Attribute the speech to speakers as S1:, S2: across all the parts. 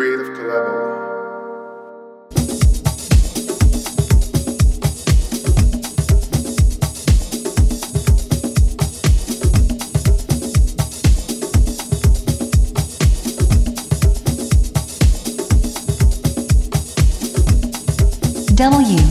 S1: Creative Collabo.
S2: W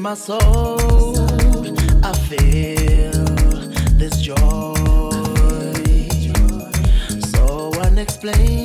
S1: my soul, I feel this joy, so unexplainable.